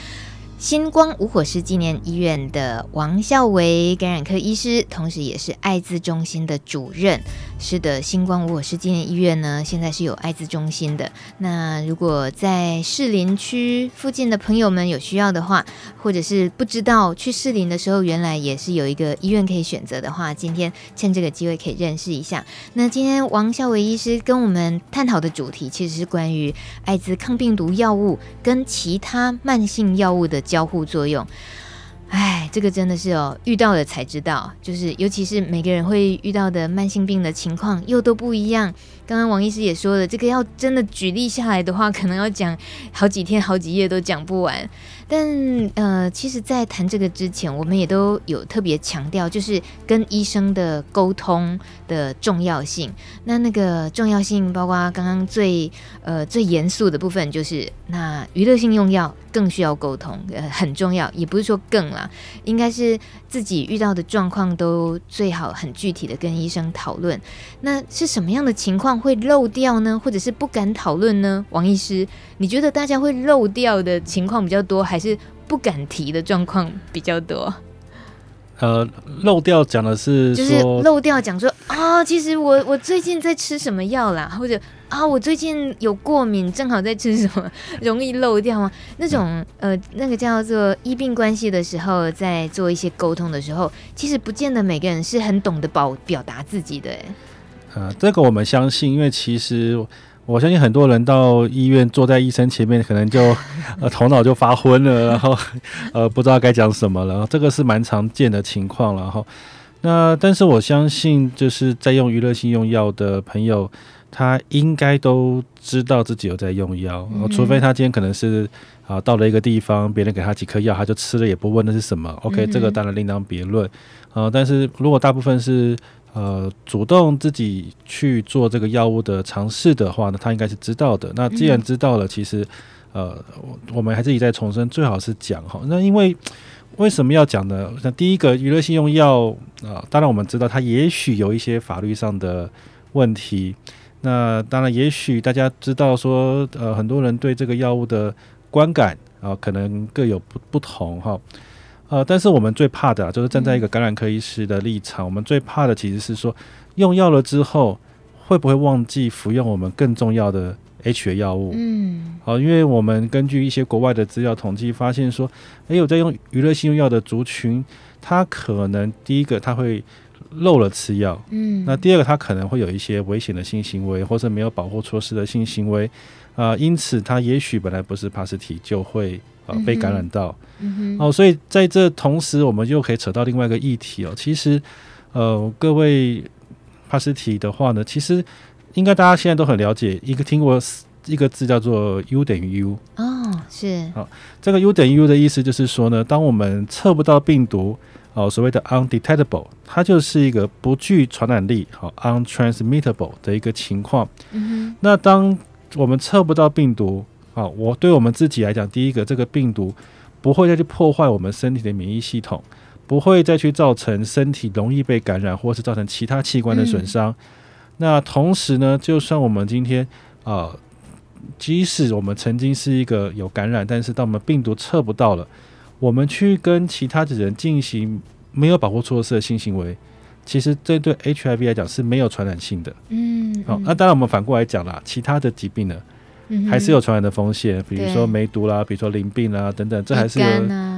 星光无火师纪念医院的王孝维感染科医师，同时也是艾滋中心的主任。是的，星光无火师纪念医院呢，现在是有艾滋中心的。那如果在士林区附近的朋友们有需要的话，或者是不知道去士林的时候，原来也是有一个医院可以选择的话，今天趁这个机会可以认识一下。那今天王孝维医师跟我们探讨的主题，其实是关于艾滋抗病毒药物跟其他慢性药物的。交互作用，哎，这个真的是哦，遇到了才知道，就是尤其是每个人会遇到的慢性病的情况又都不一样。刚刚王医师也说了，这个要真的举例下来的话，可能要讲好几天、好几页都讲不完。但呃，其实，在谈这个之前，我们也都有特别强调，就是跟医生的沟通的重要性。那那个重要性，包括刚刚最呃最严肃的部分，就是那娱乐性用药更需要沟通，呃，很重要。也不是说更啦，应该是自己遇到的状况都最好很具体的跟医生讨论。那是什么样的情况会漏掉呢？或者是不敢讨论呢？王医师，你觉得大家会漏掉的情况比较多，还是不敢提的状况比较多？呃，漏掉讲的是就是漏掉讲说啊，其实我我最近在吃什么药啦，或者啊，我最近有过敏，正好在吃什么，容易漏掉吗？那种呃，那个叫做医病关系的时候，在做一些沟通的时候，其实不见得每个人是很懂得表表达自己的。哎，呃，这个我们相信，因为其实。我相信很多人到医院坐在医生前面，可能就 呃头脑就发昏了，然后呃不知道该讲什么了。这个是蛮常见的情况了。然后那但是我相信，就是在用娱乐性用药的朋友，他应该都知道自己有在用药，除非他今天可能是啊到了一个地方，别人给他几颗药，他就吃了也不问那是什么。OK，这个当然另当别论。啊，但是如果大部分是呃，主动自己去做这个药物的尝试的话呢，他应该是知道的。那既然知道了，其实呃，我们还是一再重申，最好是讲哈。那因为为什么要讲呢？那第一个，娱乐性用药啊、呃，当然我们知道它也许有一些法律上的问题。那当然，也许大家知道说，呃，很多人对这个药物的观感啊、呃，可能各有不不同哈。呃，但是我们最怕的啊，就是站在一个感染科医师的立场，嗯、我们最怕的其实是说，用药了之后会不会忘记服用我们更重要的 H 的药物？嗯，好，因为我们根据一些国外的资料统计发现说，诶，有在用娱乐性用药的族群，他可能第一个他会漏了吃药，嗯，那第二个他可能会有一些危险的性行为，或者没有保护措施的性行为，啊、呃，因此他也许本来不是帕斯提就会。呃，被感染到，嗯、哦，所以在这同时，我们又可以扯到另外一个议题哦。其实，呃，各位帕斯提的话呢，其实应该大家现在都很了解，一个听过一个字叫做 U 等于 U 哦，是，好、哦，这个 U 等于 U 的意思就是说呢，当我们测不到病毒，哦，所谓的 undetectable，它就是一个不具传染力，好、哦，untransmittable 的一个情况。嗯，那当我们测不到病毒。好，我对我们自己来讲，第一个，这个病毒不会再去破坏我们身体的免疫系统，不会再去造成身体容易被感染，或是造成其他器官的损伤。嗯。那同时呢，就算我们今天啊、呃，即使我们曾经是一个有感染，但是当我们病毒测不到了，我们去跟其他的人进行没有保护措施的性行为，其实这对 HIV 来讲是没有传染性的。嗯，好，那当然我们反过来讲啦，其他的疾病呢？还是有传染的风险，比如说梅毒啦，比如说淋病啦等等，这还是有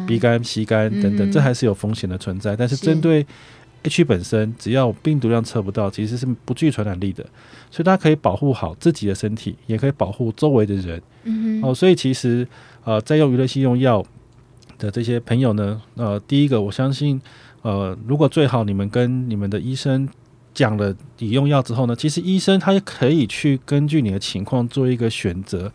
鼻肝、吸肝等等，这还是有风险的存在。但是针对 H 本身，只要病毒量测不到，其实是不具传染力的，所以大家可以保护好自己的身体，也可以保护周围的人。嗯哦，所以其实呃，在用娱乐性用药的这些朋友呢，呃，第一个我相信，呃，如果最好你们跟你们的医生。讲了你用药之后呢，其实医生他也可以去根据你的情况做一个选择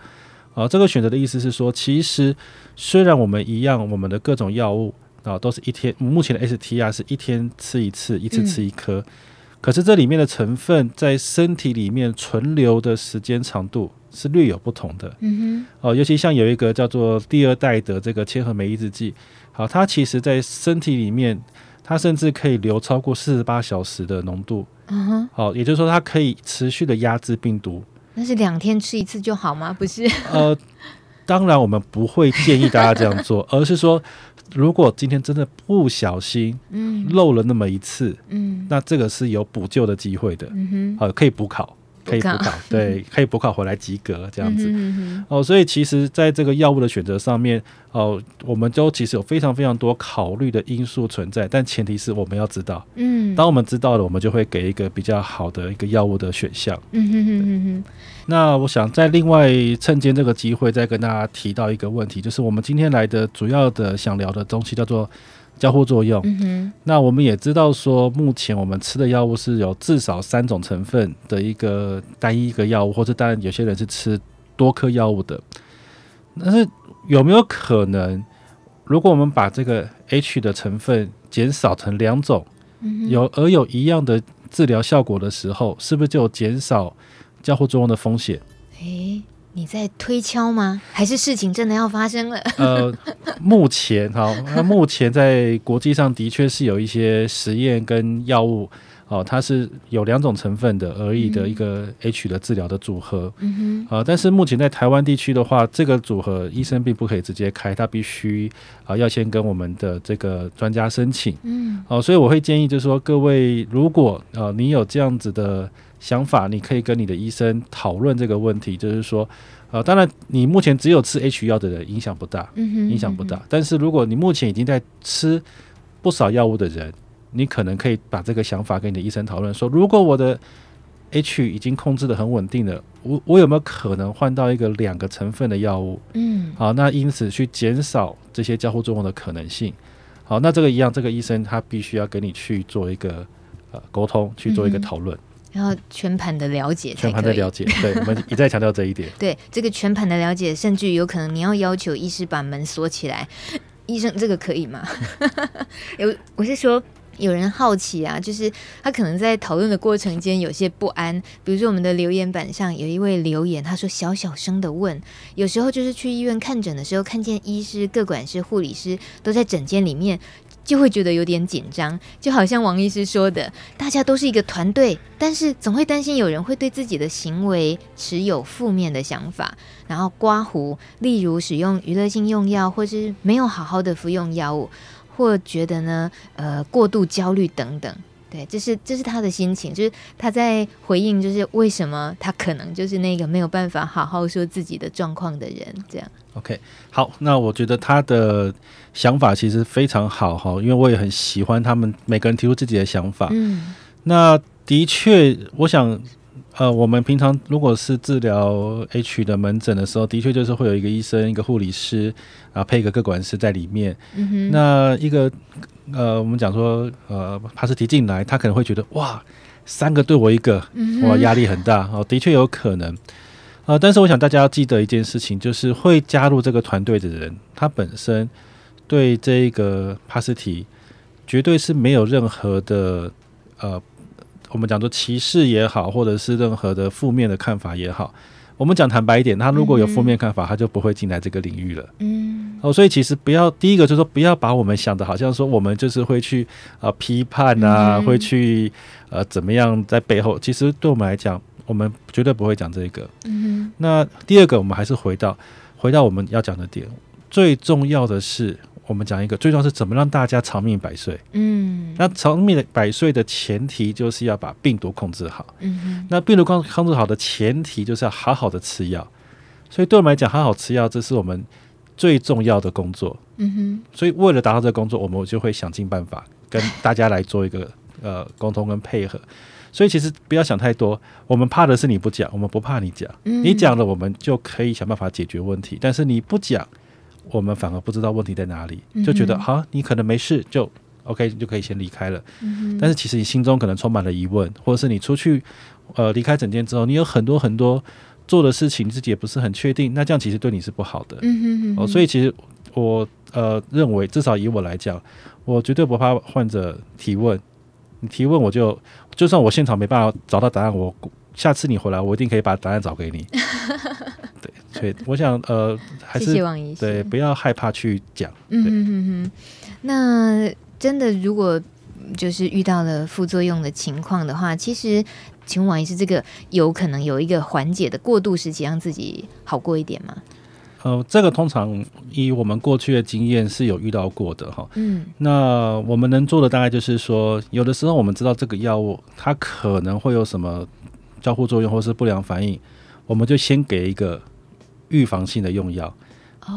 啊。这个选择的意思是说，其实虽然我们一样，我们的各种药物啊都是一天，目前的 STR 是一天吃一次，一次吃一颗，嗯，可是这里面的成分在身体里面存留的时间长度是略有不同的。嗯哼，哦，尤其像有一个叫做第二代的这个千和酶抑制剂，好，它其实在身体里面。它甚至可以留超过四十八小时的浓度。嗯哼，好，也就是说它可以持续的压制病毒。那是两天吃一次就好吗？不是？呃，当然我们不会建议大家这样做，而是说，如果今天真的不小心，嗯，漏了那么一次，嗯，那这个是有补救的机会的，嗯哼，好，可以补考。可以补考，对，可以补考回来及格这样子。嗯、哼哼哦，所以其实在这个药物的选择上面，哦，我们都其实有非常非常多考虑的因素存在，但前提是我们要知道。嗯，当我们知道了，我们就会给一个比较好的一个药物的选项。嗯哼哼哼哼。那我想在另外趁今这个机会，再跟大家提到一个问题，就是我们今天来的主要的想聊的东西叫做。交互作用。嗯，那我们也知道说，目前我们吃的药物是有至少三种成分的一个单一一个药物，或者当然有些人是吃多颗药物的。但是有没有可能，如果我们把这个 H 的成分减少成两种，有而有一样的治疗效果的时候，是不是就减少交互作用的风险？诶。你在推敲吗？还是事情真的要发生了？呃，目前哈，那目前在国际上的确是有一些实验跟药物哦，它是有两种成分的而已的一个 H 的治疗的组合。嗯哼。啊，但是目前在台湾地区的话，这个组合医生并不可以直接开，他必须啊要先跟我们的这个专家申请。嗯。哦，所以我会建议就是说，各位如果呃你有这样子的。想法，你可以跟你的医生讨论这个问题，就是说，呃，当然你目前只有吃 H 药的人影响不大，嗯哼，影响不大。嗯。但是如果你目前已经在吃不少药物的人，你可能可以把这个想法跟你的医生讨论，说，如果我的 H 已经控制的很稳定了，我我有没有可能换到一个两个成分的药物？嗯，好，那因此去减少这些交互作用的可能性。好，那这个一样，这个医生他必须要跟你去做一个呃沟通，去做一个讨论。嗯然后全盘的了解，全盘的了解，对，我们一再强调这一点。对，这个全盘的了解，甚至有可能你要要求医师把门锁起来，医生这个可以吗？有，我是说有人好奇啊，就是他可能在讨论的过程间有些不安，比如说我们的留言板上有一位留言，他说小小声的问，有时候就是去医院看诊的时候，看见医师、各管师、护理师都在诊间里面。就会觉得有点紧张，就好像王医师说的，大家都是一个团队，但是总会担心有人会对自己的行为持有负面的想法，然后刮胡，例如使用娱乐性用药，或是没有好好的服用药物，或觉得呢，呃，过度焦虑等等。对，这是这是他的心情，就是他在回应，就是为什么他可能就是那个没有办法好好说自己的状况的人，这样。OK，好，那我觉得他的想法其实非常好哈，因为我也很喜欢他们每个人提出自己的想法。嗯，那的确，我想，呃，我们平常如果是治疗 H 的门诊的时候，的确就是会有一个医生、一个护理师然后，配一个个管师在里面。嗯，那一个。呃，我们讲说，呃，帕斯提进来，他可能会觉得哇，三个对我一个，哇，压力很大哦，的确有可能。呃，但是我想大家要记得一件事情，就是会加入这个团队的人，他本身对这个帕斯提绝对是没有任何的呃，我们讲说歧视也好，或者是任何的负面的看法也好。我们讲坦白一点，他如果有负面看法，他就不会进来这个领域了。嗯，哦，所以其实不要第一个就是说，不要把我们想的好像说我们就是会去啊、呃、批判啊，会去呃怎么样在背后。其实对我们来讲，我们绝对不会讲这个。嗯，那第二个，我们还是回到回到我们要讲的点，最重要的是。我们讲一个，最重要是怎么让大家长命百岁。嗯，那长命百岁的前提就是要把病毒控制好。嗯哼，那病毒控控制好的前提就是要好好的吃药。所以对我们来讲，好好吃药，这是我们最重要的工作。嗯哼，所以为了达到这个工作，我们就会想尽办法跟大家来做一个 呃沟通跟配合。所以其实不要想太多，我们怕的是你不讲，我们不怕你讲。嗯，你讲了，我们就可以想办法解决问题。但是你不讲。我们反而不知道问题在哪里，就觉得好、啊，你可能没事，就 OK，你就可以先离开了。嗯、但是其实你心中可能充满了疑问，或者是你出去呃离开诊间之后，你有很多很多做的事情，自己也不是很确定，那这样其实对你是不好的。哦，所以其实我呃认为，至少以我来讲，我绝对不怕患者提问。你提问，我就就算我现场没办法找到答案，我下次你回来，我一定可以把答案找给你。对，我想，呃，还是谢谢王医师，对，不要害怕去讲。嗯哼哼哼。那真的，如果就是遇到了副作用的情况的话，其实请问王医师，这个有可能有一个缓解的过渡时期，让自己好过一点吗？呃，这个通常以我们过去的经验是有遇到过的哈。嗯，那我们能做的大概就是说，有的时候我们知道这个药物它可能会有什么交互作用或是不良反应，我们就先给一个预防性的用药。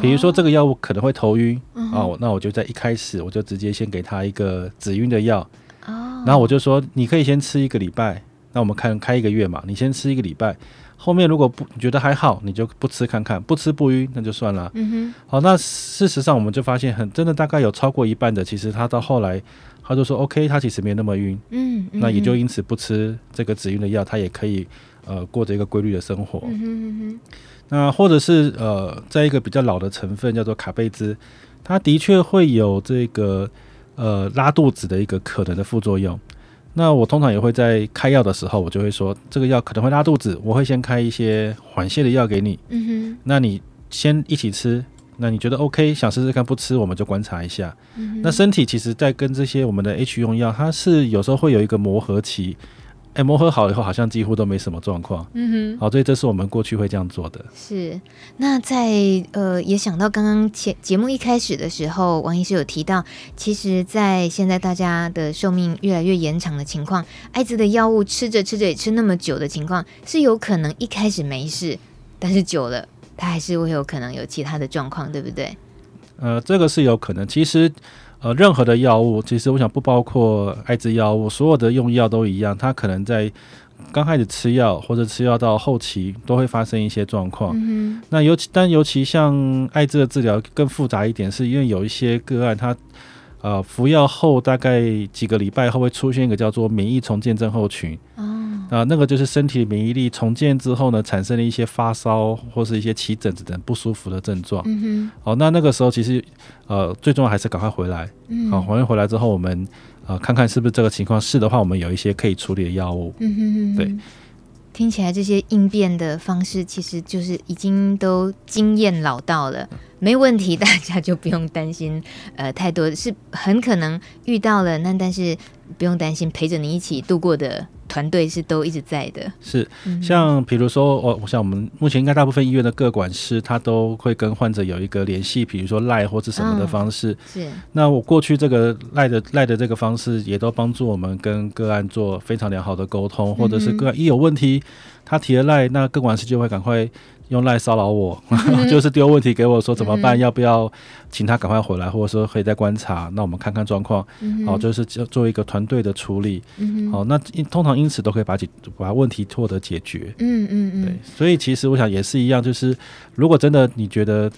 比如说这个药物可能会头晕，哦，那我就在一开始我就直接先给他一个止晕的药。哦，然后我就说你可以先吃一个礼拜，那我们看开一个月嘛，你先吃一个礼拜。后面如果不你觉得还好，你就不吃看看，不吃不晕那就算了。嗯哼。好，那事实上我们就发现很真的大概有超过一半的，其实他到后来他就说 OK，他其实没那么晕。嗯。那也就因此不吃这个止晕的药，他也可以呃过着一个规律的生活。嗯哼。那或者是呃，在一个比较老的成分叫做卡贝兹，它的确会有这个呃拉肚子的一个可能的副作用。那我通常也会在开药的时候，我就会说这个药可能会拉肚子，我会先开一些缓泻的药给你。嗯哼。那你先一起吃，那你觉得 OK，想试试看不吃，我们就观察一下。嗯。那身体其实在跟这些我们的 H 用药，它是有时候会有一个磨合期。哎，磨合好以后，好像几乎都没什么状况。嗯哼，好，所以这是我们过去会这样做的。是，那在呃，也想到刚刚节节目一开始的时候，王医师有提到，其实，在现在大家的寿命越来越延长的情况，艾滋的药物吃着吃着也吃那么久的情况，是有可能一开始没事，但是久了，它还是会有可能有其他的状况，对不对？呃，这个是有可能。其实。呃，任何的药物，其实我想不包括艾滋药物，所有的用药都一样，它可能在刚开始吃药或者吃药到后期都会发生一些状况。嗯、那尤其但尤其像艾滋的治疗更复杂一点，是因为有一些个案，它呃服药后大概几个礼拜后会出现一个叫做免疫重建症候群。哦啊，那个就是身体免疫力重建之后呢，产生了一些发烧或是一些起疹子等不舒服的症状。嗯哼。好，那那个时候其实呃最重要还是赶快回来。嗯。好，回来回来之后，我们呃看看是不是这个情况。是的话，我们有一些可以处理的药物。嗯哼哼。对。听起来这些应变的方式，其实就是已经都经验老道了，没问题，大家就不用担心。呃，太多是很可能遇到了，那但是不用担心，陪着你一起度过的。团队是都一直在的，是像比如说，我我想我们目前应该大部分医院的各管师，他都会跟患者有一个联系，比如说赖或者什么的方式。哦、是，那我过去这个赖的赖的这个方式，也都帮助我们跟个案做非常良好的沟通，或者是个案一有问题，他提了赖，那各管师就会赶快。用赖骚扰我，就是丢问题给我说怎么办？要不要请他赶快回来，或者说可以再观察？那我们看看状况。好，就是做一个团队的处理。好，那通常因此都可以把解把问题获得解决。嗯嗯嗯。对，所以其实我想也是一样，就是如果真的你觉得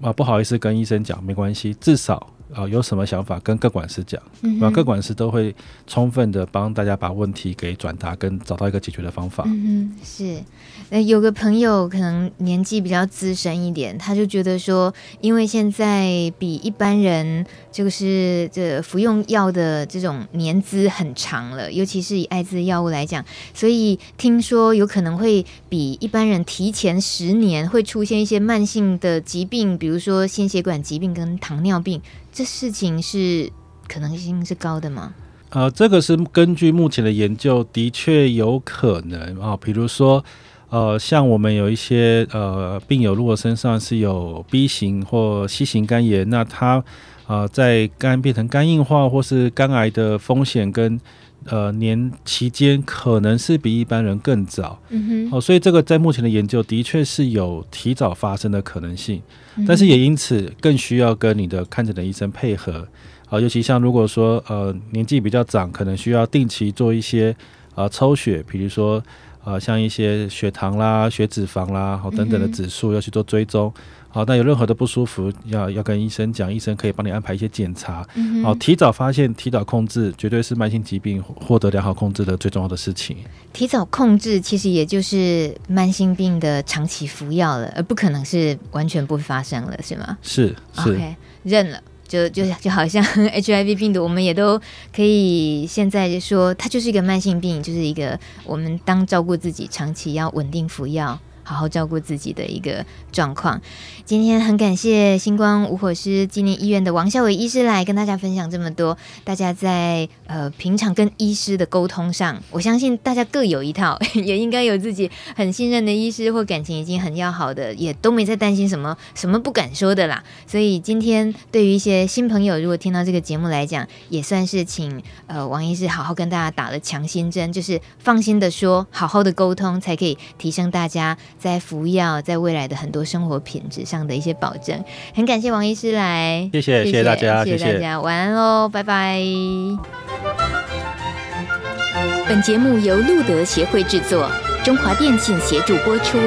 啊不好意思跟医生讲，没关系，至少。啊、呃，有什么想法跟各管师讲，那、嗯、各管师都会充分的帮大家把问题给转达，跟找到一个解决的方法。嗯，是。呃有个朋友可能年纪比较资深一点，他就觉得说，因为现在比一般人就是这服用药的这种年资很长了，尤其是以艾滋药物来讲，所以听说有可能会比一般人提前十年会出现一些慢性的疾病，比如说心血管疾病跟糖尿病。这事情是可能性是高的吗？呃，这个是根据目前的研究，的确有可能啊。比如说，呃，像我们有一些呃病友，如果身上是有 B 型或 C 型肝炎，那他呃在肝变成肝硬化或是肝癌的风险跟呃年期间，可能是比一般人更早。嗯哼。哦，所以这个在目前的研究的确是有提早发生的可能性。但是也因此更需要跟你的看诊的医生配合，啊，尤其像如果说呃年纪比较长，可能需要定期做一些呃抽血，比如说呃像一些血糖啦、血脂肪啦，好等等的指数要去做追踪。好，那有任何的不舒服，要要跟医生讲，医生可以帮你安排一些检查。好，提早发现、提早控制，绝对是慢性疾病获得良好控制的最重要的事情。提早控制其实也就是慢性病的长期服药了，而不可能是完全不发生了，是吗？是是认了，就就就好像 HIV 病毒，我们也都可以现在就说它就是一个慢性病，就是一个我们当照顾自己，长期要稳定服药。好好照顾自己的一个状况。今天很感谢星光无火师纪念医院的王孝伟医师来跟大家分享这么多。大家在呃平常跟医师的沟通上，我相信大家各有一套，也应该有自己很信任的医师或感情已经很要好的，也都没在担心什么什么不敢说的啦。所以今天对于一些新朋友，如果听到这个节目来讲，也算是请呃王医师好好跟大家打了强心针，就是放心的说，好好的沟通，才可以提升大家在服药在未来的很多生活品质上的一些保证，很感谢王医师来，谢谢谢谢大家，谢谢大家，晚安喽，拜拜。本节目由路德协会制作，中华电信协助播出。